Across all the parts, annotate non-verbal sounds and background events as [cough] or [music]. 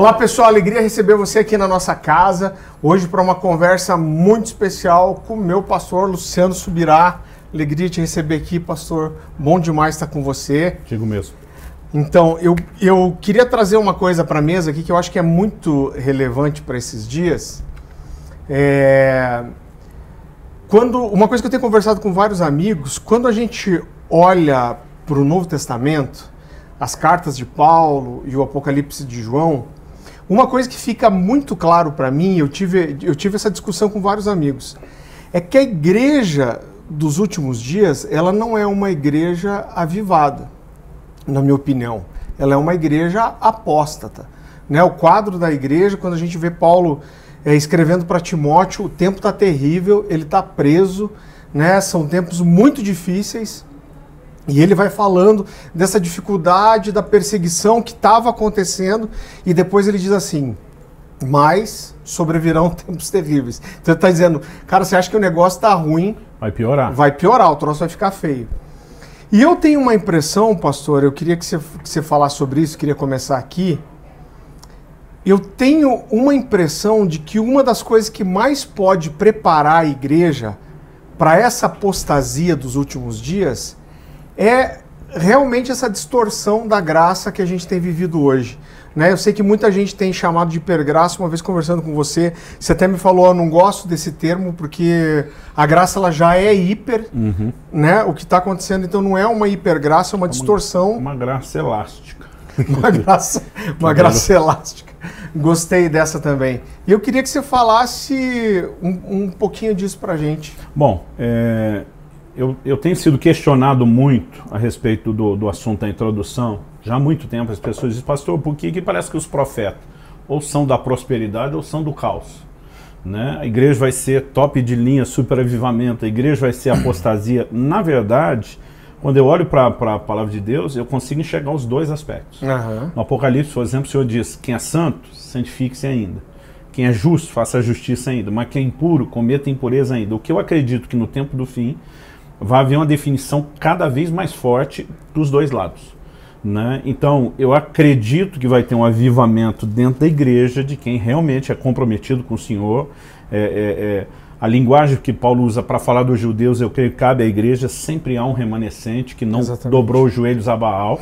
Olá pessoal, alegria receber você aqui na nossa casa, hoje para uma conversa muito especial com o meu pastor Luciano Subirá. Alegria te receber aqui, pastor. Bom demais estar com você. Digo mesmo. Então, eu, eu queria trazer uma coisa para a mesa aqui que eu acho que é muito relevante para esses dias. É... Quando, uma coisa que eu tenho conversado com vários amigos, quando a gente olha para o Novo Testamento, as cartas de Paulo e o Apocalipse de João, uma coisa que fica muito claro para mim, eu tive, eu tive essa discussão com vários amigos, é que a igreja dos últimos dias, ela não é uma igreja avivada, na minha opinião. Ela é uma igreja apóstata. Né? O quadro da igreja, quando a gente vê Paulo é, escrevendo para Timóteo, o tempo está terrível, ele está preso, né? são tempos muito difíceis. E ele vai falando dessa dificuldade, da perseguição que estava acontecendo, e depois ele diz assim: mas sobrevirão [laughs] tempos terríveis. Então ele está dizendo, cara, você acha que o negócio está ruim? Vai piorar. Vai piorar, o troço vai ficar feio. E eu tenho uma impressão, pastor, eu queria que você, que você falasse sobre isso, queria começar aqui. Eu tenho uma impressão de que uma das coisas que mais pode preparar a igreja para essa apostasia dos últimos dias é realmente essa distorção da graça que a gente tem vivido hoje. Né? Eu sei que muita gente tem chamado de hipergraça, uma vez conversando com você, você até me falou, eu não gosto desse termo, porque a graça ela já é hiper, uhum. né? O que está acontecendo, então, não é uma hipergraça, é uma, é uma distorção. Uma graça elástica. [laughs] uma graça, uma graça elástica. Gostei dessa também. E eu queria que você falasse um, um pouquinho disso pra gente. Bom, é, eu, eu tenho sido questionado muito a respeito do, do assunto da introdução. Já há muito tempo as pessoas dizem, pastor, por que, que parece que os profetas ou são da prosperidade ou são do caos? Né? A igreja vai ser top de linha, superavivamento, a igreja vai ser apostasia. Na verdade, quando eu olho para a palavra de Deus, eu consigo enxergar os dois aspectos. Uhum. No Apocalipse, por exemplo, o Senhor diz: quem é santo, santifique-se ainda. Quem é justo, faça a justiça ainda. Mas quem é impuro, cometa impureza ainda. O que eu acredito que no tempo do fim vai haver uma definição cada vez mais forte dos dois lados. Né? Então, eu acredito que vai ter um avivamento dentro da igreja de quem realmente é comprometido com o Senhor. É, é, é, a linguagem que Paulo usa para falar dos judeus, eu creio que cabe à igreja, sempre há um remanescente que não Exatamente. dobrou os joelhos a Baal.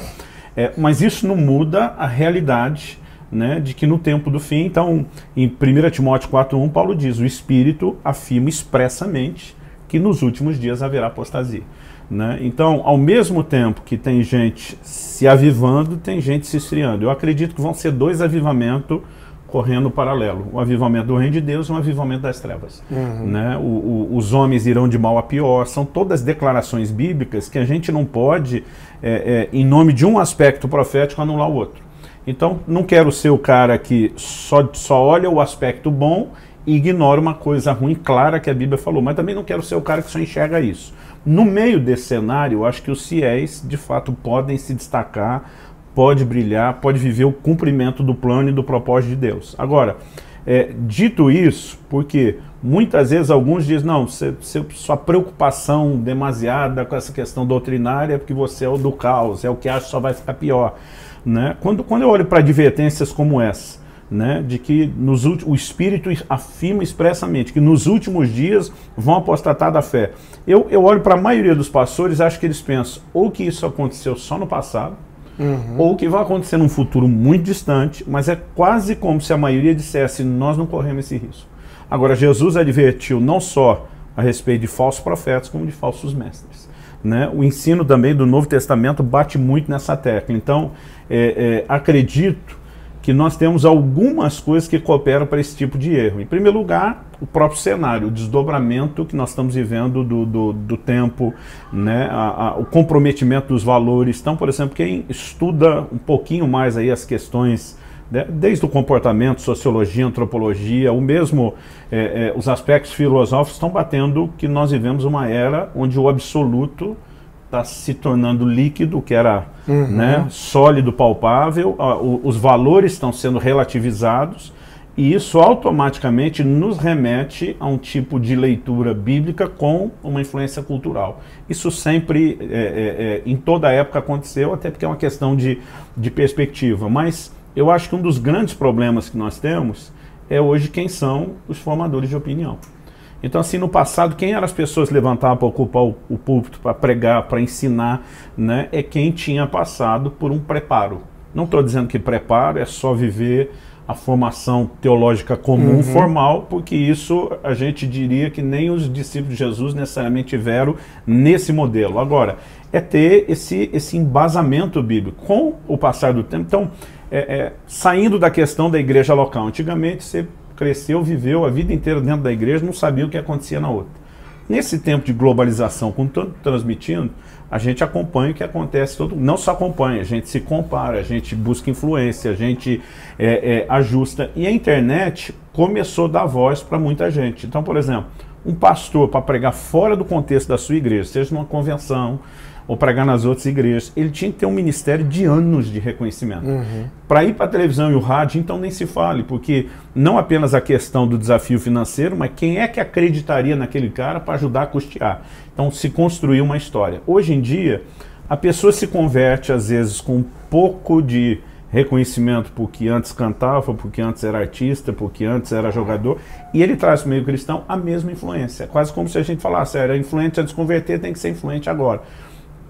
É, mas isso não muda a realidade né, de que no tempo do fim, então, em 1 Timóteo 4,1, Paulo diz: o Espírito afirma expressamente que nos últimos dias haverá apostasia. Né? Então, ao mesmo tempo que tem gente se avivando, tem gente se esfriando. Eu acredito que vão ser dois avivamentos correndo paralelo: o avivamento do reino de Deus e o avivamento das trevas. Uhum. Né? O, o, os homens irão de mal a pior. São todas declarações bíblicas que a gente não pode, é, é, em nome de um aspecto profético, anular o outro. Então, não quero ser o cara que só, só olha o aspecto bom ignora uma coisa ruim clara que a Bíblia falou, mas também não quero ser o cara que só enxerga isso. No meio desse cenário, eu acho que os fiéis, de fato, podem se destacar, pode brilhar, pode viver o cumprimento do plano e do propósito de Deus. Agora, é, dito isso, porque muitas vezes alguns dizem, não, cê, cê, sua preocupação demasiada com essa questão doutrinária é porque você é o do caos, é o que acha que só vai ficar pior. Né? Quando, quando eu olho para advertências como essa, né, de que nos o Espírito afirma expressamente que nos últimos dias vão apostatar da fé. Eu, eu olho para a maioria dos pastores acho que eles pensam ou que isso aconteceu só no passado, uhum. ou que vai acontecer num futuro muito distante, mas é quase como se a maioria dissesse: nós não corremos esse risco. Agora, Jesus advertiu não só a respeito de falsos profetas, como de falsos mestres. Né? O ensino também do Novo Testamento bate muito nessa tecla. Então, é, é, acredito que nós temos algumas coisas que cooperam para esse tipo de erro. Em primeiro lugar, o próprio cenário, o desdobramento que nós estamos vivendo do, do, do tempo, né, a, a, o comprometimento dos valores. Então, por exemplo, quem estuda um pouquinho mais aí as questões né, desde o comportamento, sociologia, antropologia, o mesmo é, é, os aspectos filosóficos estão batendo que nós vivemos uma era onde o absoluto está se tornando líquido, que era uhum. né, sólido, palpável, os valores estão sendo relativizados, e isso automaticamente nos remete a um tipo de leitura bíblica com uma influência cultural. Isso sempre, é, é, é, em toda época aconteceu, até porque é uma questão de, de perspectiva. Mas Eu acho que um dos grandes problemas que nós temos é hoje quem são os formadores de opinião. Então, assim, no passado, quem eram as pessoas que levantavam para ocupar o, o púlpito, para pregar, para ensinar, né? É quem tinha passado por um preparo. Não estou dizendo que preparo é só viver a formação teológica comum uhum. formal, porque isso a gente diria que nem os discípulos de Jesus necessariamente tiveram nesse modelo. Agora, é ter esse, esse embasamento bíblico com o passar do tempo. Então, é, é, saindo da questão da igreja local, antigamente você cresceu, viveu a vida inteira dentro da igreja, não sabia o que acontecia na outra. Nesse tempo de globalização, com tanto transmitindo, a gente acompanha o que acontece todo não só acompanha, a gente se compara, a gente busca influência, a gente é, é, ajusta. E a internet começou a dar voz para muita gente. Então, por exemplo, um pastor para pregar fora do contexto da sua igreja, seja numa convenção, ou pregar nas outras igrejas, ele tinha que ter um ministério de anos de reconhecimento. Uhum. Para ir para a televisão e o rádio, então nem se fale, porque não apenas a questão do desafio financeiro, mas quem é que acreditaria naquele cara para ajudar a custear? Então se construiu uma história. Hoje em dia, a pessoa se converte às vezes com um pouco de reconhecimento porque antes cantava, porque antes era artista, porque antes era jogador, e ele traz para o meio cristão a mesma influência. Quase como se a gente falasse, era influente antes de converter, tem que ser influente agora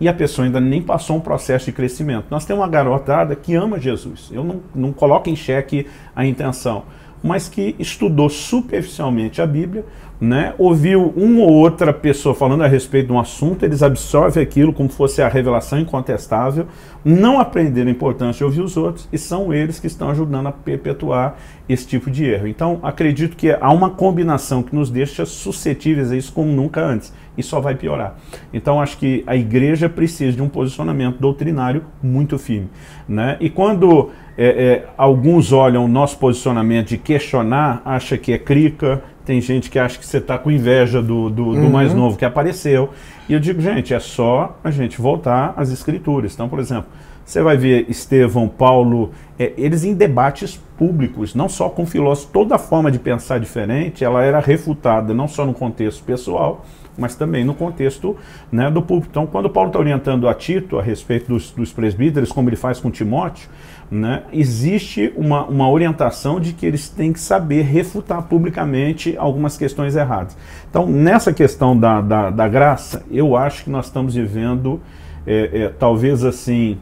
e a pessoa ainda nem passou um processo de crescimento. Nós temos uma garotada que ama Jesus. Eu não, não coloco em xeque a intenção, mas que estudou superficialmente a Bíblia, né? ouviu uma ou outra pessoa falando a respeito de um assunto, eles absorvem aquilo como fosse a revelação incontestável, não aprenderam a importância de ouvir os outros e são eles que estão ajudando a perpetuar esse tipo de erro. Então, acredito que há uma combinação que nos deixa suscetíveis a isso como nunca antes e só vai piorar. Então, acho que a igreja precisa de um posicionamento doutrinário muito firme. Né? E quando é, é, alguns olham o nosso posicionamento de questionar, acha que é crica, tem gente que acha que você está com inveja do, do, do uhum. mais novo que apareceu. E eu digo, gente, é só a gente voltar às escrituras. Então, por exemplo, você vai ver Estevão, Paulo, é, eles em debates públicos, não só com filósofos, toda forma de pensar diferente, ela era refutada, não só no contexto pessoal, mas também no contexto né, do público. Então, quando Paulo está orientando a Tito a respeito dos, dos presbíteros, como ele faz com Timóteo, né, existe uma, uma orientação de que eles têm que saber refutar publicamente algumas questões erradas. Então, nessa questão da, da, da graça, eu acho que nós estamos vivendo, é, é, talvez assim,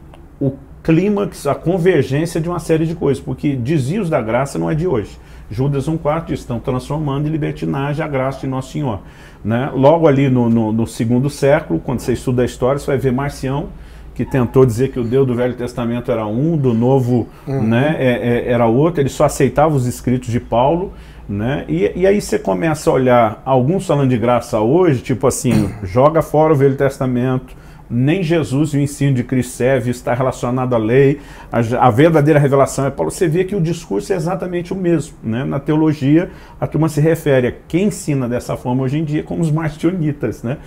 clímax, a convergência de uma série de coisas, porque desvios da graça não é de hoje. Judas 1,4 diz: estão transformando em libertinagem a graça de Nosso Senhor. Né? Logo ali no, no, no segundo século, quando você estuda a história, você vai ver Marcião que tentou dizer que o Deus do Velho Testamento era um, do Novo uhum. né, é, é, era outro, ele só aceitava os escritos de Paulo. Né? E, e, aí você começa a olhar alguns falando de graça hoje, tipo assim, [clears throat] joga fora o Velho Testamento, nem Jesus e o ensino de Cristo serve, está relacionado à lei, a, verdadeira revelação é Paulo. Você vê que o discurso é exatamente o mesmo. Né? Na teologia, a turma se refere a quem ensina dessa forma hoje em dia como os marcionitas. Né?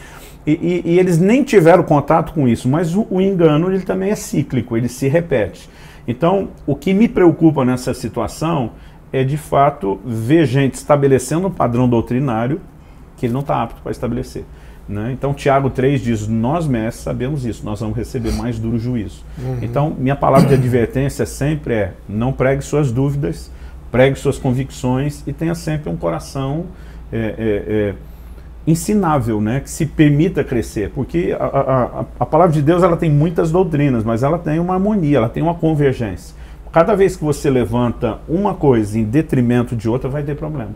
E, e, e, eles nem tiveram contato com isso, mas o, o, engano ele também é cíclico, ele se repete. Então, o que me preocupa nessa situação é de fato ver gente estabelecendo um padrão doutrinário que ele não está apto para estabelecer. Né? Então, Tiago 3 diz: Nós, mestres, sabemos isso, nós vamos receber mais duro juízo. Uhum. Então, minha palavra de advertência sempre é: não pregue suas dúvidas, pregue suas convicções e tenha sempre um coração. É, é, é, ensinável, né? que se permita crescer, porque a, a, a, palavra de Deus ela tem muitas doutrinas, mas ela tem uma harmonia, ela tem uma convergência. Cada vez que você levanta uma coisa em detrimento de outra, vai ter problema.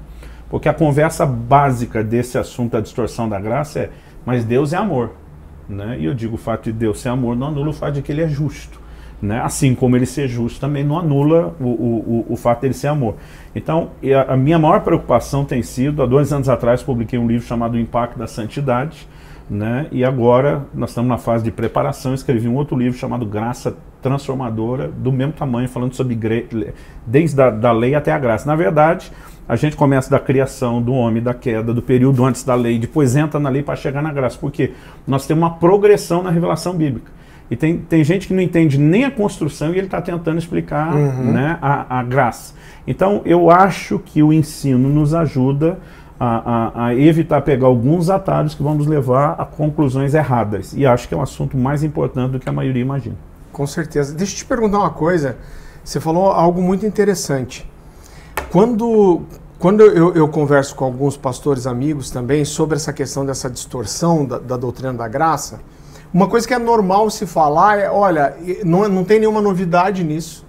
Porque a conversa básica desse assunto da distorção da graça é: mas Deus é amor. Né? E eu digo: o fato de Deus ser amor não anula o fato de que ele é justo. Né? Assim como ele ser justo também não anula o, o, o, o fato dele ser amor. Então, a, a, minha maior preocupação tem sido, há dois anos atrás publiquei um livro chamado O Impacto da Santidade, né? e agora nós estamos na fase de preparação, escrevi um outro livro chamado Graça Transformadora, do mesmo tamanho, falando sobre desde a da lei até a graça. Na verdade, a gente começa da criação do homem, da queda, do período antes da lei, depois entra na lei para chegar na graça, porque nós temos uma progressão na revelação bíblica. E tem, tem gente que não entende nem a construção e ele está tentando explicar uhum. né, a, a, graça. Então, eu acho que o ensino nos ajuda a, a, a, evitar pegar alguns atalhos que vão nos levar a conclusões erradas. E acho que é um assunto mais importante do que a maioria imagina. Com certeza. Deixa eu te perguntar uma coisa. você falou algo muito interessante. Quando, quando eu, eu, converso com alguns pastores amigos também sobre essa questão dessa distorção da, da doutrina da graça, uma coisa que é normal se falar é: olha, não, não tem nenhuma novidade nisso.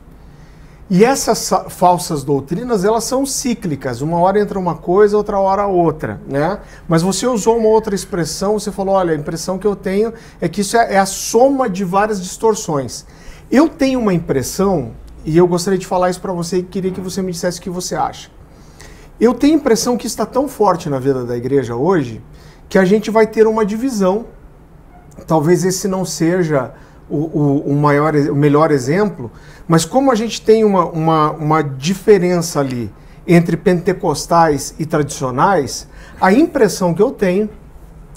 E essas falsas doutrinas, elas são cíclicas. Uma hora entra uma coisa, outra hora outra, né? Mas você usou uma outra expressão, você falou, olha, a impressão que eu tenho é que isso é, é a soma de várias distorções. Eu tenho uma impressão, e eu gostaria de falar isso para você e queria que você me dissesse o que você acha. Eu tenho a impressão que está tão forte na vida da igreja hoje que a gente vai ter uma divisão. Talvez esse não seja o, o, o maior, o melhor exemplo, mas como a gente tem uma, uma, uma diferença ali entre pentecostais e tradicionais, a impressão que eu tenho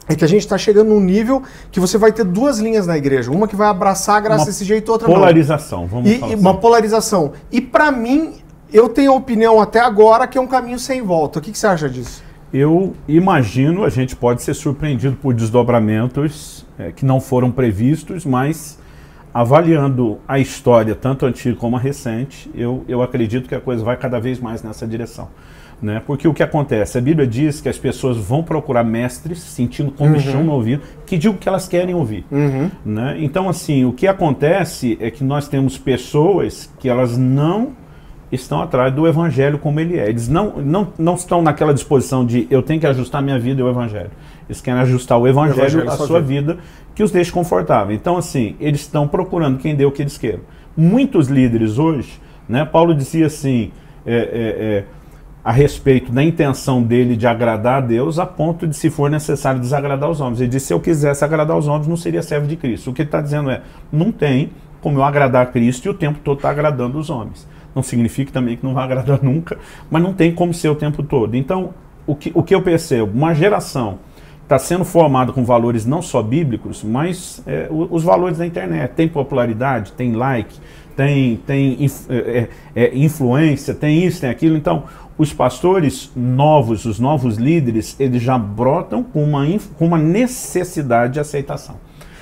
é que a gente está chegando num nível que você vai ter duas linhas na igreja. Uma que vai abraçar a graça uma desse jeito, outra polarização, não. Vamos e, falar assim. Uma polarização. E para mim, eu tenho a opinião até agora que é um caminho sem volta. O que, que você acha disso? Eu imagino, a gente pode ser surpreendido por desdobramentos é, que não foram previstos, mas avaliando a história, tanto antiga como a recente, eu, eu acredito que a coisa vai cada vez mais nessa direção. Né? Porque o que acontece? A Bíblia diz que as pessoas vão procurar mestres, sentindo comichão uhum. no ouvido, que digam o que elas querem ouvir. Uhum. Né? Então, assim, o que acontece é que nós temos pessoas que elas não estão atrás do evangelho como ele é. Eles não, não, não estão naquela disposição de eu tenho que ajustar minha vida ao evangelho. Eles querem ajustar o evangelho, o evangelho à sua vida. vida que os deixe confortável. Então, assim, eles estão procurando quem dê o que eles queiram. Muitos líderes hoje, né, Paulo dizia assim, é, é, é, a respeito da intenção dele de agradar a Deus, a ponto de, se for necessário, desagradar os homens. Ele disse: se eu quisesse agradar os homens, não seria servo de Cristo. O que ele está dizendo é: não tem como eu agradar a Cristo e o tempo todo está agradando os homens. Não significa também que não vai agradar [laughs] nunca, mas não tem como ser o tempo todo. Então, o que, o que eu percebo? Uma geração está sendo formado com valores não só bíblicos, mas é, os valores da internet. Tem popularidade, tem like, tem, tem é, é, é, influência, tem isso, tem aquilo. Então, os pastores novos, os novos líderes, eles já brotam com uma, com uma necessidade de aceitação.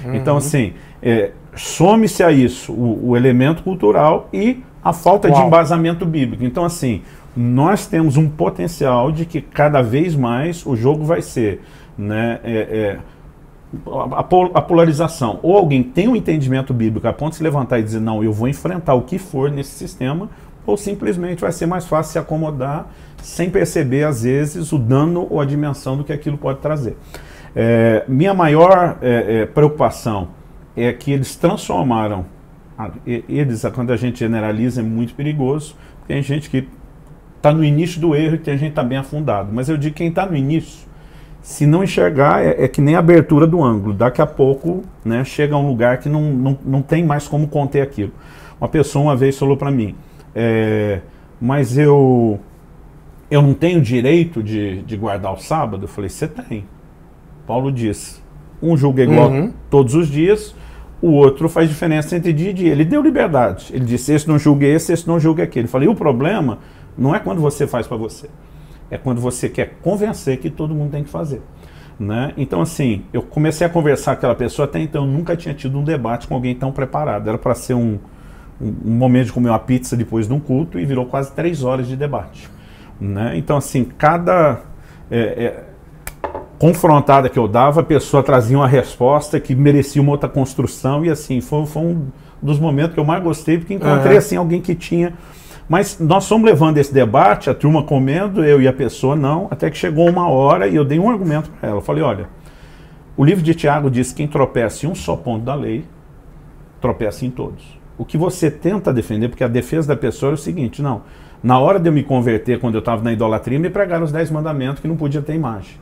Uhum. Então, assim, é, some-se a isso o, o, elemento cultural e a falta Uau. de embasamento bíblico. Então, assim, nós temos um potencial de que cada vez mais o jogo vai ser né, é, é, a, a, polarização. Ou alguém tem um entendimento bíblico a ponto de se levantar e dizer, não, eu vou enfrentar o que for nesse sistema, ou simplesmente vai ser mais fácil se acomodar sem perceber, às vezes, o dano ou a dimensão do que aquilo pode trazer. É, minha maior é, é, preocupação é que eles transformaram, eles, quando a gente generaliza, é muito perigoso, tem gente que está no início do erro e tem gente que está bem afundado. Mas eu digo quem está no início, se não enxergar, é, é, que nem a abertura do ângulo. Daqui a pouco né, chega a um lugar que não, não, não tem mais como conter aquilo. Uma pessoa uma vez falou para mim, é, mas eu, eu não tenho direito de, de guardar o sábado? Eu falei, você tem. Paulo diz, um julga igual uhum. todos os dias, o outro faz diferença entre dia e dia. Ele deu liberdade. Ele disse, esse não julga esse, esse não julga aquele. Eu falei, o problema não é quando você faz para você é quando você quer convencer que todo mundo tem que fazer. Né? Então, assim, eu comecei a conversar com aquela pessoa, até então nunca tinha tido um debate com alguém tão preparado. Era para ser um, um, um, momento de comer uma pizza depois de um culto e virou quase três horas de debate. Né? Então, assim, cada é, é, confrontada que eu dava, a pessoa trazia uma resposta que merecia uma outra construção e, assim, foi, foi um dos momentos que eu mais gostei, porque encontrei, uhum. assim, alguém que tinha mas nós fomos levando esse debate, a turma comendo, eu e a pessoa não, até que chegou uma hora e eu dei um argumento para ela. Eu falei: olha, o livro de Tiago diz que quem tropeça em um só ponto da lei, tropeça em todos. O que você tenta defender, porque a defesa da pessoa é o seguinte: não, na hora de eu me converter, quando eu estava na idolatria, me pregaram os dez mandamentos que não podia ter imagem.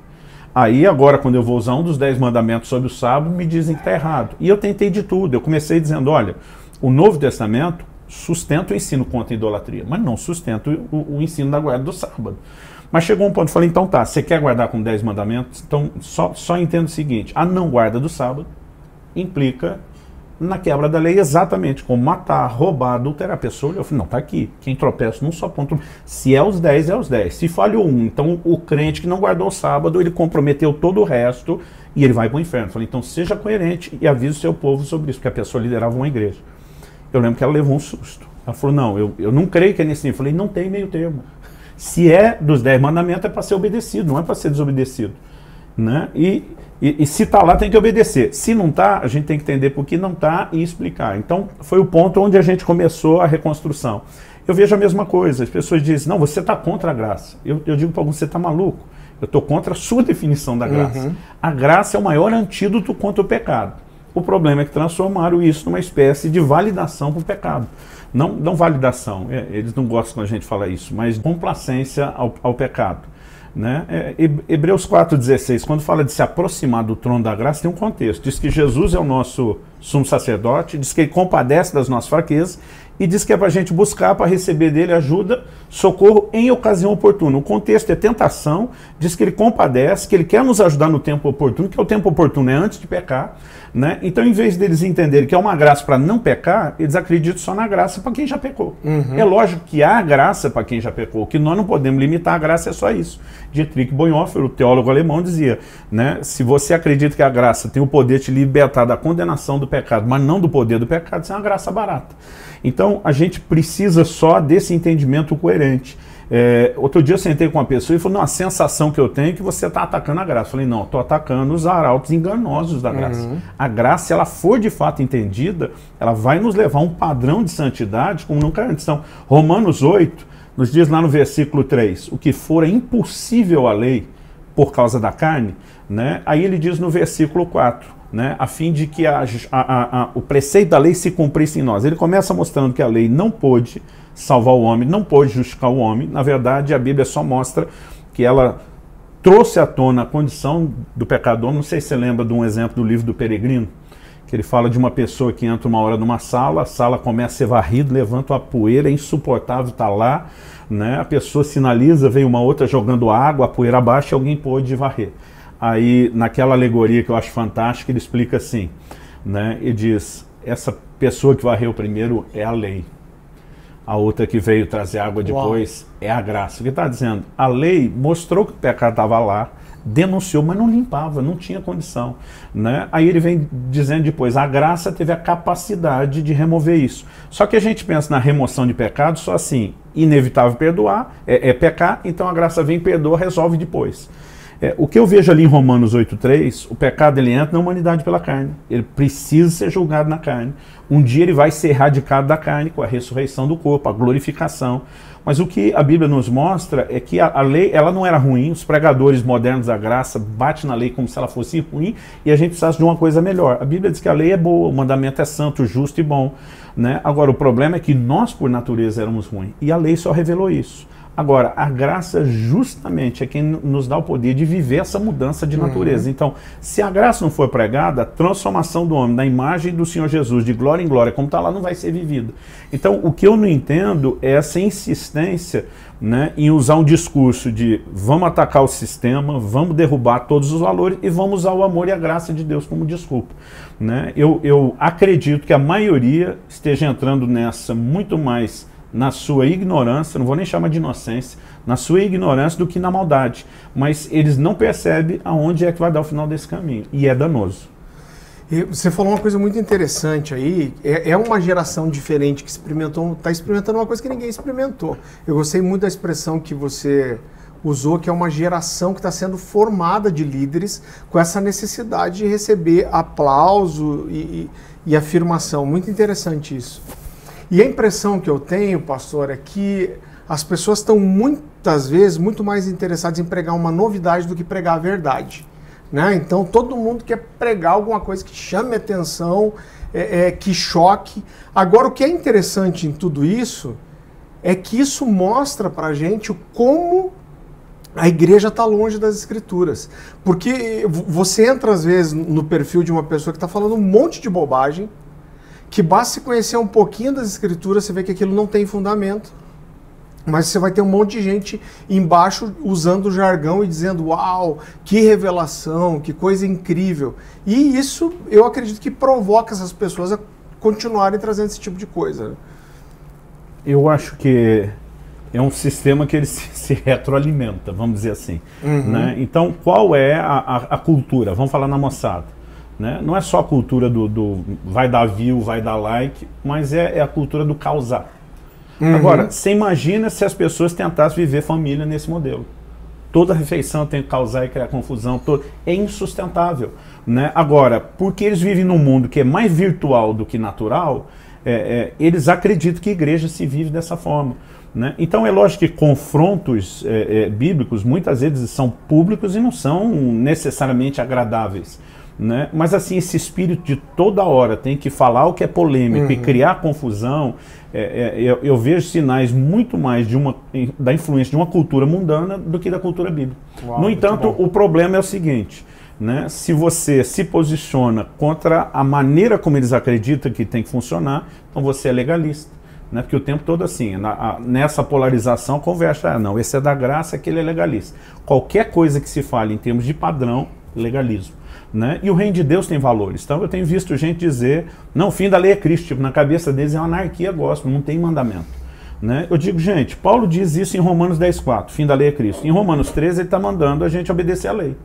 Aí agora, quando eu vou usar um dos dez mandamentos sobre o sábado, me dizem que está errado. E eu tentei de tudo. Eu comecei dizendo: olha, o Novo Testamento sustenta o ensino contra a idolatria, mas não sustenta o, o ensino da guarda do sábado. Mas chegou um ponto, falei, então tá, você quer guardar com 10 mandamentos? Então só, só entenda o seguinte, a não guarda do sábado implica na quebra da lei exatamente como matar, roubar, adulterar a pessoa. Eu falei, não, tá aqui, quem tropeça num só ponto. Se é os 10, é os 10. Se falhou um, então o crente que não guardou o sábado, ele comprometeu todo o resto e ele vai para o inferno. Eu falei, então seja coerente e avise o seu povo sobre isso, porque a pessoa liderava uma igreja. Eu lembro que ela levou um susto. Ela falou, não, eu, eu não creio que é nesse nível. Eu falei, não tem meio termo. Se é dos dez mandamentos, é para ser obedecido, não é para ser desobedecido. Né? E, e, e se está lá, tem que obedecer. Se não está, a gente tem que entender por que não está e explicar. Então, foi o ponto onde a gente começou a reconstrução. Eu vejo a mesma coisa. As pessoas dizem, não, você está contra a graça. Eu, eu digo para alguns, você está maluco. Eu estou contra a sua definição da graça. Uhum. A graça é o maior antídoto contra o pecado. O problema é que transformaram isso numa espécie de validação para o pecado. Não, não validação, é, eles não gostam quando a gente fala isso, mas complacência ao, ao pecado. Né? É, Hebreus 4,16, quando fala de se aproximar do trono da graça, tem um contexto. Diz que Jesus é o nosso sumo sacerdote, diz que ele compadece das nossas fraquezas e diz que é para a gente buscar para receber dele ajuda, socorro em ocasião oportuna. O contexto é tentação, diz que ele compadece, que ele quer nos ajudar no tempo oportuno, que é o tempo oportuno é antes de pecar. Né? Então, em vez deles entenderem que é uma graça para não pecar, eles acreditam só na graça para quem já pecou. Uhum. É lógico que há graça para quem já pecou, que nós não podemos limitar a graça, é só isso. Dietrich Bonhoeffer, o teólogo alemão, dizia: né, se você acredita que a graça tem o poder de te libertar da condenação do pecado, mas não do poder do pecado, isso é uma graça barata. Então, a gente precisa só desse entendimento coerente. É, outro dia eu sentei com uma pessoa e falou: não, a sensação que eu tenho é que você está atacando a graça. Eu falei: não, estou atacando os arautos enganosos da graça. Uhum. A graça, se ela for de fato entendida, ela vai nos levar a um padrão de santidade como nunca antes. Então, Romanos 8 nos diz lá no versículo 3: o que for impossível à lei por causa da carne, né? aí ele diz no versículo 4 né, a fim de que a, a, a, o preceito da lei se cumprisse em nós. Ele começa mostrando que a lei não pôde salvar o homem, não pôde justificar o homem. Na verdade, a Bíblia só mostra que ela trouxe à tona a condição do pecador. Não sei se você lembra de um exemplo do livro do Peregrino, que ele fala de uma pessoa que entra uma hora numa sala, a sala começa a ser varrida, levanta uma poeira, é insuportável, está lá, né? a pessoa sinaliza, vem uma outra jogando água, a poeira abaixo e alguém pôde varrer. Aí, naquela alegoria que eu acho fantástica, ele explica assim, né? E diz: essa pessoa que varreu primeiro é a lei. A outra que veio trazer água depois Uau. é a graça. O que está dizendo? A lei mostrou que o pecado estava lá, denunciou, mas não limpava, não tinha condição. Né? Aí ele vem dizendo depois, a graça teve a capacidade de remover isso. Só que a gente pensa na remoção de pecado só assim, inevitável perdoar, é, é pecar, então a graça vem, perdoa, resolve depois. É, o que eu vejo ali em Romanos 8,3, o pecado ele entra na humanidade pela carne. Ele precisa ser julgado na carne. Um dia ele vai ser erradicado da carne com a ressurreição do corpo, a glorificação. Mas o que a Bíblia nos mostra é que a, a, lei ela não era ruim, os pregadores modernos da graça batem na lei como se ela fosse ruim e a gente precisasse de uma coisa melhor. A Bíblia diz que a lei é boa, o mandamento é santo, justo e bom. Né? Agora, o problema é que nós, por natureza, éramos ruins e a lei só revelou isso. Agora, a graça justamente é quem nos dá o poder de viver essa mudança de natureza. Uhum. Então, se a graça não for pregada, a transformação do homem na imagem do Senhor Jesus, de glória em glória, como está lá, não vai ser vivida. Então, o que eu não entendo é essa insistência né, em usar um discurso de vamos atacar o sistema, vamos derrubar todos os valores e vamos usar o amor e a graça de Deus como desculpa. Né? Eu, eu acredito que a maioria esteja entrando nessa muito mais na sua ignorância, não vou nem chamar de inocência, na sua ignorância do que na maldade. Mas eles não percebem aonde é que vai dar o final desse caminho. E é danoso. E você falou uma coisa muito interessante aí. É, é uma geração diferente que experimentou, está experimentando uma coisa que ninguém experimentou. Eu gostei muito da expressão que você usou, que é uma geração que está sendo formada de líderes com essa necessidade de receber aplauso e, e, e afirmação. Muito interessante isso. E a impressão que eu tenho, pastor, é que as pessoas estão muitas vezes muito mais interessadas em pregar uma novidade do que pregar a verdade. Né? Então todo mundo quer pregar alguma coisa que chame atenção, é, é, que choque. Agora, o que é interessante em tudo isso é que isso mostra para gente como a igreja está longe das escrituras. Porque você entra, às vezes, no perfil de uma pessoa que está falando um monte de bobagem, que basta conhecer um pouquinho das escrituras, você vê que aquilo não tem fundamento. Mas você vai ter um monte de gente embaixo usando o jargão e dizendo: Uau, que revelação, que coisa incrível. E isso eu acredito que provoca essas pessoas a continuarem trazendo esse tipo de coisa. Eu acho que é um sistema que ele [laughs] se, se retroalimenta, vamos dizer assim. Uhum. Né? Então, qual é a, a, a cultura? Vamos falar na moçada. Né? Não é só a cultura do, do vai dar view, vai dar like, mas é, é a cultura do causar. Uhum. Agora, você imagina se as pessoas tentassem viver família nesse modelo. Toda refeição tem que causar e criar confusão. Todo... É insustentável. Né? Agora, porque eles vivem num mundo que é mais virtual do que natural, é, é, eles acreditam que a igreja se vive dessa forma. Né? Então é lógico que confrontos é, é, bíblicos muitas vezes são públicos e não são necessariamente agradáveis. Né? Mas assim, esse espírito de toda hora tem que falar o que é polêmico uhum. e criar confusão, é, é, eu, eu, vejo sinais muito mais de uma, da influência de uma cultura mundana do que da cultura bíblica. Uau, no entanto, o problema é o seguinte: né? se você se posiciona contra a maneira como eles acreditam que tem que funcionar, então você é legalista. Né? Porque o tempo todo assim, na, a, nessa polarização, conversa, ah, não, esse é da graça, aquele é legalista. Qualquer coisa que se fale em termos de padrão, legalismo. Né? E o reino de Deus tem valores. Então eu tenho visto gente dizer, não, o fim da lei é Cristo. Tipo, na cabeça deles é uma anarquia gospel, não tem mandamento. Né? Eu digo, gente, Paulo diz isso em Romanos 10,4, fim da lei é Cristo. Em Romanos 13 ele está mandando a gente obedecer a lei.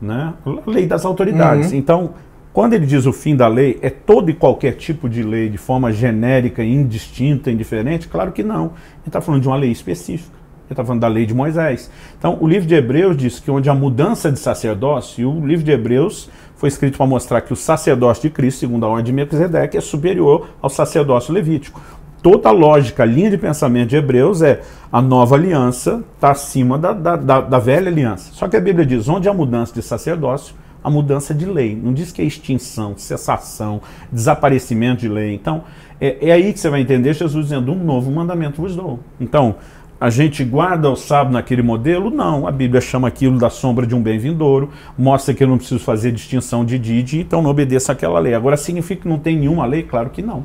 Né? A lei das autoridades. Uhum. Então, quando ele diz o fim da lei, é todo e qualquer tipo de lei de forma genérica, indistinta, indiferente? Claro que não. Ele está falando de uma lei específica. Ele está falando da lei de Moisés. Então, o livro de Hebreus diz que onde a mudança de sacerdócio, e o livro de Hebreus foi escrito para mostrar que o sacerdócio de Cristo, segundo a ordem de Melquisedeque, é superior ao sacerdócio levítico. Toda a lógica, a linha de pensamento de Hebreus é a nova aliança está acima da, da, da, da velha aliança. Só que a Bíblia diz, onde há mudança de sacerdócio, a mudança de lei. Não diz que é extinção, cessação, desaparecimento de lei. Então, é, é, aí que você vai entender Jesus dizendo: um novo mandamento vos dou. Então, a gente guarda o sábado naquele modelo? Não. A Bíblia chama aquilo da sombra de um bem vindouro, mostra que eu não preciso fazer distinção de dia então não obedeça aquela lei. Agora, significa que não tem nenhuma lei? Claro que não.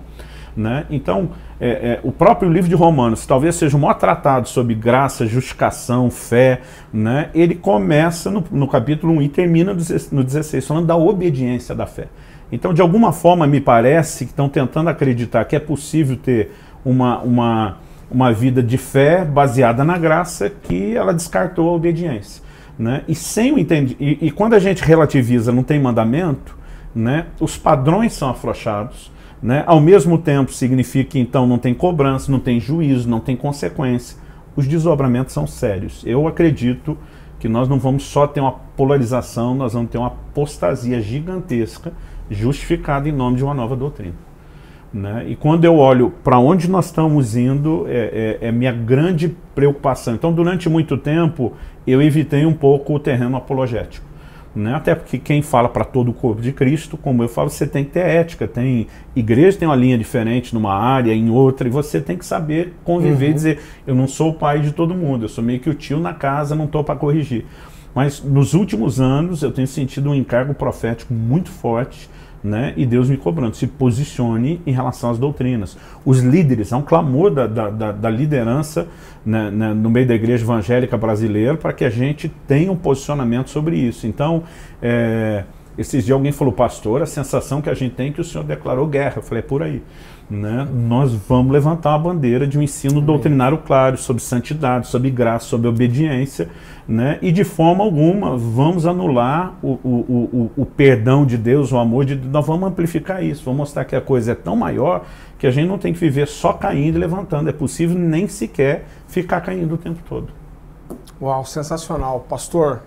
Né? Então, é, é, o próprio livro de Romanos, talvez seja o maior tratado sobre graça, justificação, fé, né? ele começa no, no capítulo 1 e termina no 16, falando da obediência da fé. Então, de alguma forma, me parece que estão tentando acreditar que é possível ter uma, uma uma vida de fé baseada na graça que ela descartou a obediência. Né? E, sem o entendi e, e quando a gente relativiza, não tem mandamento, né? os padrões são afrouxados. Né? Ao mesmo tempo, significa que então não tem cobrança, não tem juízo, não tem consequência. Os desdobramentos são sérios. Eu acredito que nós não vamos só ter uma polarização, nós vamos ter uma apostasia gigantesca justificada em nome de uma nova doutrina. Né? E quando eu olho para onde nós estamos indo, é, é, é, minha grande preocupação. Então, durante muito tempo, eu evitei um pouco o terreno apologético. Né? Até porque quem fala para todo o corpo de Cristo, como eu falo, você tem que ter ética. Tem igreja tem uma linha diferente numa área, em outra, e você tem que saber conviver uhum. e dizer: eu não sou o pai de todo mundo, eu sou meio que o tio na casa, não estou para corrigir. Mas nos últimos anos eu tenho sentido um encargo profético muito forte né? E Deus me cobrando, se posicione em relação às doutrinas. Os líderes, há um clamor da, da, da, da liderança né, né, no meio da igreja evangélica brasileira para que a gente tenha um posicionamento sobre isso. Então, é, esses dias alguém falou, pastor, a sensação que a gente tem é que o senhor declarou guerra. Eu falei, é por aí né, nós vamos levantar a bandeira de um ensino doutrinário claro sobre santidade, sobre graça, sobre obediência, né, e de forma alguma vamos anular o, o, o, o, perdão de Deus, o amor de Deus, nós vamos amplificar isso, vamos mostrar que a coisa é tão maior que a gente não tem que viver só caindo e levantando, é possível nem sequer ficar caindo o tempo todo. Uau, sensacional. Pastor,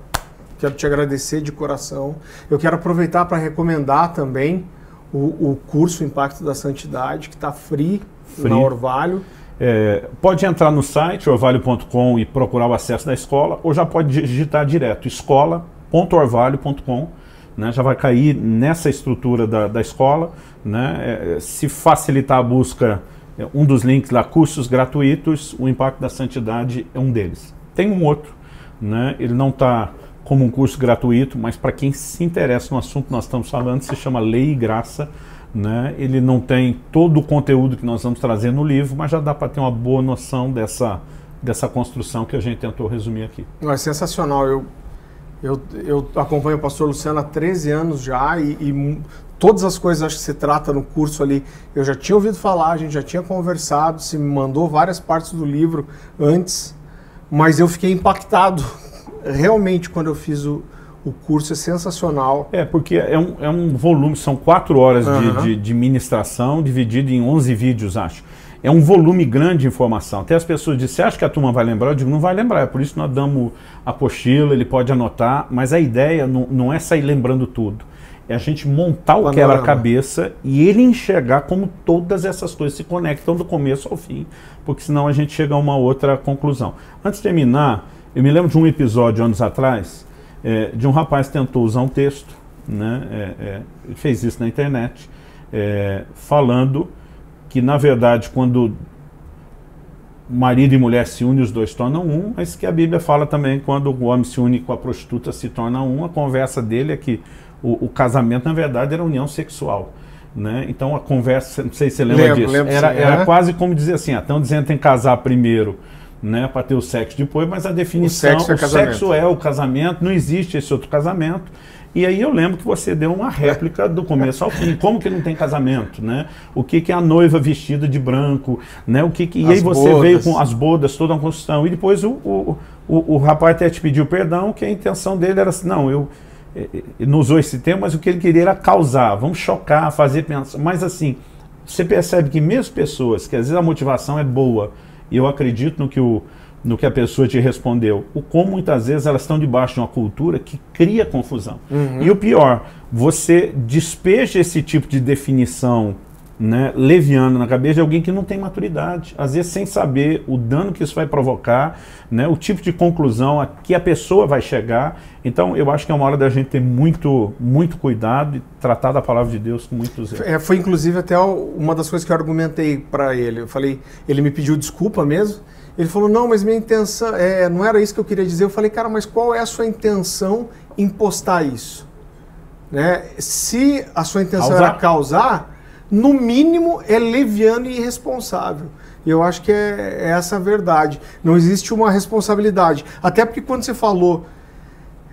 quero te agradecer de coração. Eu quero aproveitar para recomendar também o, o curso Impacto da Santidade, que está free, free, na Orvalho. É, pode entrar no site orvalho.com e procurar o acesso da escola, ou já pode digitar direto escola.orvalho.com. Né, já vai cair nessa estrutura da, da escola. Né, é, se facilitar a busca, é, um dos links lá, cursos gratuitos, o Impacto da Santidade é um deles. Tem um outro, né, ele não está como um curso gratuito, mas para quem se interessa no assunto que nós estamos falando, se chama Lei e Graça. Né? Ele não tem todo o conteúdo que nós vamos trazer no livro, mas já dá para ter uma boa noção dessa, dessa construção que a gente tentou resumir aqui. É sensacional. Eu, eu, eu acompanho o pastor Luciano há 13 anos já e, e todas as coisas que se trata no curso ali, eu já tinha ouvido falar, a gente já tinha conversado, se mandou várias partes do livro antes, mas eu fiquei impactado [laughs] realmente, quando eu fiz o, o curso, é sensacional. É, porque é um, é um volume, são quatro horas uhum. de, de, de ministração, dividido em 11 vídeos, acho. é um volume grande de informação. Até as pessoas dizem, você acha que a turma vai lembrar? Eu digo, não vai lembrar, é por isso que nós damos a apostila, ele pode anotar, mas a ideia não, não é sair lembrando tudo. É a gente montar o quebra-cabeça e ele enxergar como todas essas coisas se conectam do começo ao fim, porque senão a gente chega a uma outra conclusão. Antes de terminar, eu me lembro de um episódio anos atrás, é, de um rapaz que tentou usar um texto, né, é, é, ele fez isso na internet, é, falando que na verdade quando marido e mulher se unem, os dois tornam um, mas que a Bíblia fala também quando o homem se une com a prostituta se torna um. A conversa dele é que o, o casamento, na verdade, era união sexual. Né? Então a conversa, não sei se você lembra lembro, disso, lembro, era, era é. quase como dizer assim: estão ah, dizendo que tem que casar primeiro né, para ter o sexo depois, mas a definição, o, sexo é, o sexo é o casamento, não existe esse outro casamento. E aí eu lembro que você deu uma réplica do começo ao fim. Como que não tem casamento, né? O que, que é a noiva vestida de branco, né? O que, que... E aí você bodas. veio com as bodas, toda a construção. E depois o, o, o, o rapaz até te pediu perdão, que a intenção dele era assim, não, eu... Ele não usou esse termo, mas o que ele queria era causar, vamos chocar, fazer pensar. Mas assim, você percebe que mesmo pessoas, que às vezes a motivação é boa, e eu acredito no que o no que a pessoa te respondeu. O como muitas vezes elas estão debaixo de uma cultura que cria confusão. Uhum. E o pior, você despeja esse tipo de definição né, leviana na cabeça de alguém que não tem maturidade, às vezes sem saber o dano que isso vai provocar, né, o tipo de conclusão a que a pessoa vai chegar. Então, eu acho que é uma hora da gente ter muito, muito cuidado e tratar da palavra de Deus com muito zelo. É, foi inclusive até uma das coisas que eu argumentei para ele. Eu falei, ele me pediu desculpa mesmo. Ele falou, não, mas minha intenção, é, não era isso que eu queria dizer. Eu falei, cara, mas qual é a sua intenção em postar isso? Né? Se a sua intenção causar. era causar, no mínimo é leviano e irresponsável. E eu acho que é, é essa a verdade. Não existe uma responsabilidade. Até porque quando você falou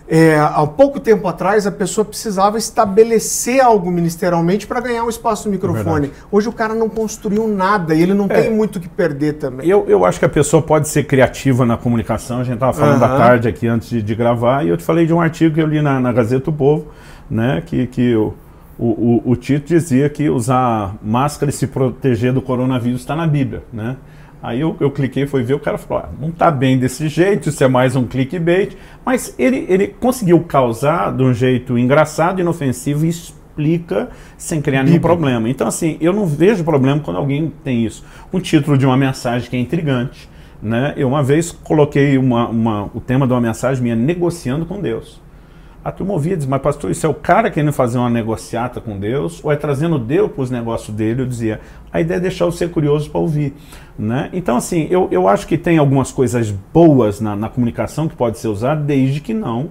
é, há pouco tempo atrás, a pessoa precisava estabelecer algo ministerialmente para ganhar um espaço no microfone. É Hoje o cara não construiu nada e ele não é. tem muito o que perder também. Eu, eu acho que a pessoa pode ser criativa na comunicação. A gente estava falando uhum. da tarde aqui antes de, de, gravar e eu te falei de um artigo que eu li na, na Gazeta do Povo, né, que, que o, o, o, o Tito dizia que usar máscara e se proteger do coronavírus está na Bíblia, né? Aí eu, eu cliquei, fui ver, o cara falou, ah, não está bem desse jeito, isso é mais um clickbait. Mas ele, ele conseguiu causar de um jeito engraçado, inofensivo e explica sem criar nenhum problema. Então, assim, eu não vejo problema quando alguém tem isso. Um título de uma mensagem que é intrigante. Né? Eu uma vez coloquei uma, uma, o tema de uma mensagem minha negociando com Deus. A turma ouvia e diz, mas pastor, isso é o cara querendo fazer uma negociata com Deus ou é trazendo Deus para os negócios dele? Eu dizia, a ideia é deixar o ser curioso para ouvir. Né? Então, assim, eu, eu acho que tem algumas coisas boas na, na comunicação que pode ser usada, desde que não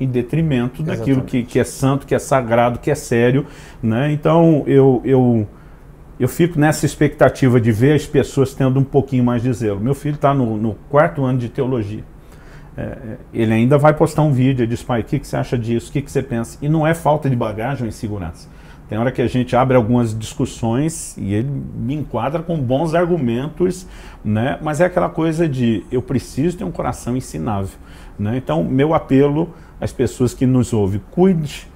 em detrimento Exatamente. daquilo que, que é santo, que é sagrado, que é sério. Né? Então, eu, eu, eu fico nessa expectativa de ver as pessoas tendo um pouquinho mais de zelo. Meu filho está no, no quarto ano de teologia. É, é, ele ainda vai postar um vídeo e diz, pai, o que, que você acha disso? O que, que você pensa? E não é falta de bagagem ou insegurança. Tem hora que a gente abre algumas discussões e ele me enquadra com bons argumentos, né? mas é aquela coisa de eu preciso ter um coração ensinável. Né? Então, meu apelo às pessoas que nos ouvem, cuide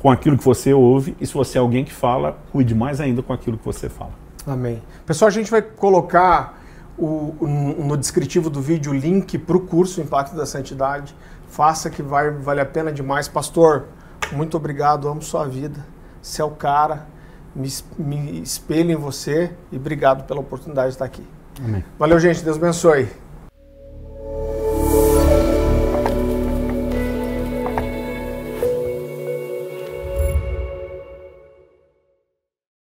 com aquilo que você ouve e se você é alguém que fala, cuide mais ainda com aquilo que você fala. Amém. Pessoal, a gente vai colocar o, no descritivo do vídeo o link para o curso Impacto da Santidade. Faça que vai vale a pena demais. Pastor, muito obrigado, amo sua vida. Você é o cara, me, me espelho em você e obrigado pela oportunidade de estar aqui. Amém. Valeu, gente. Deus abençoe.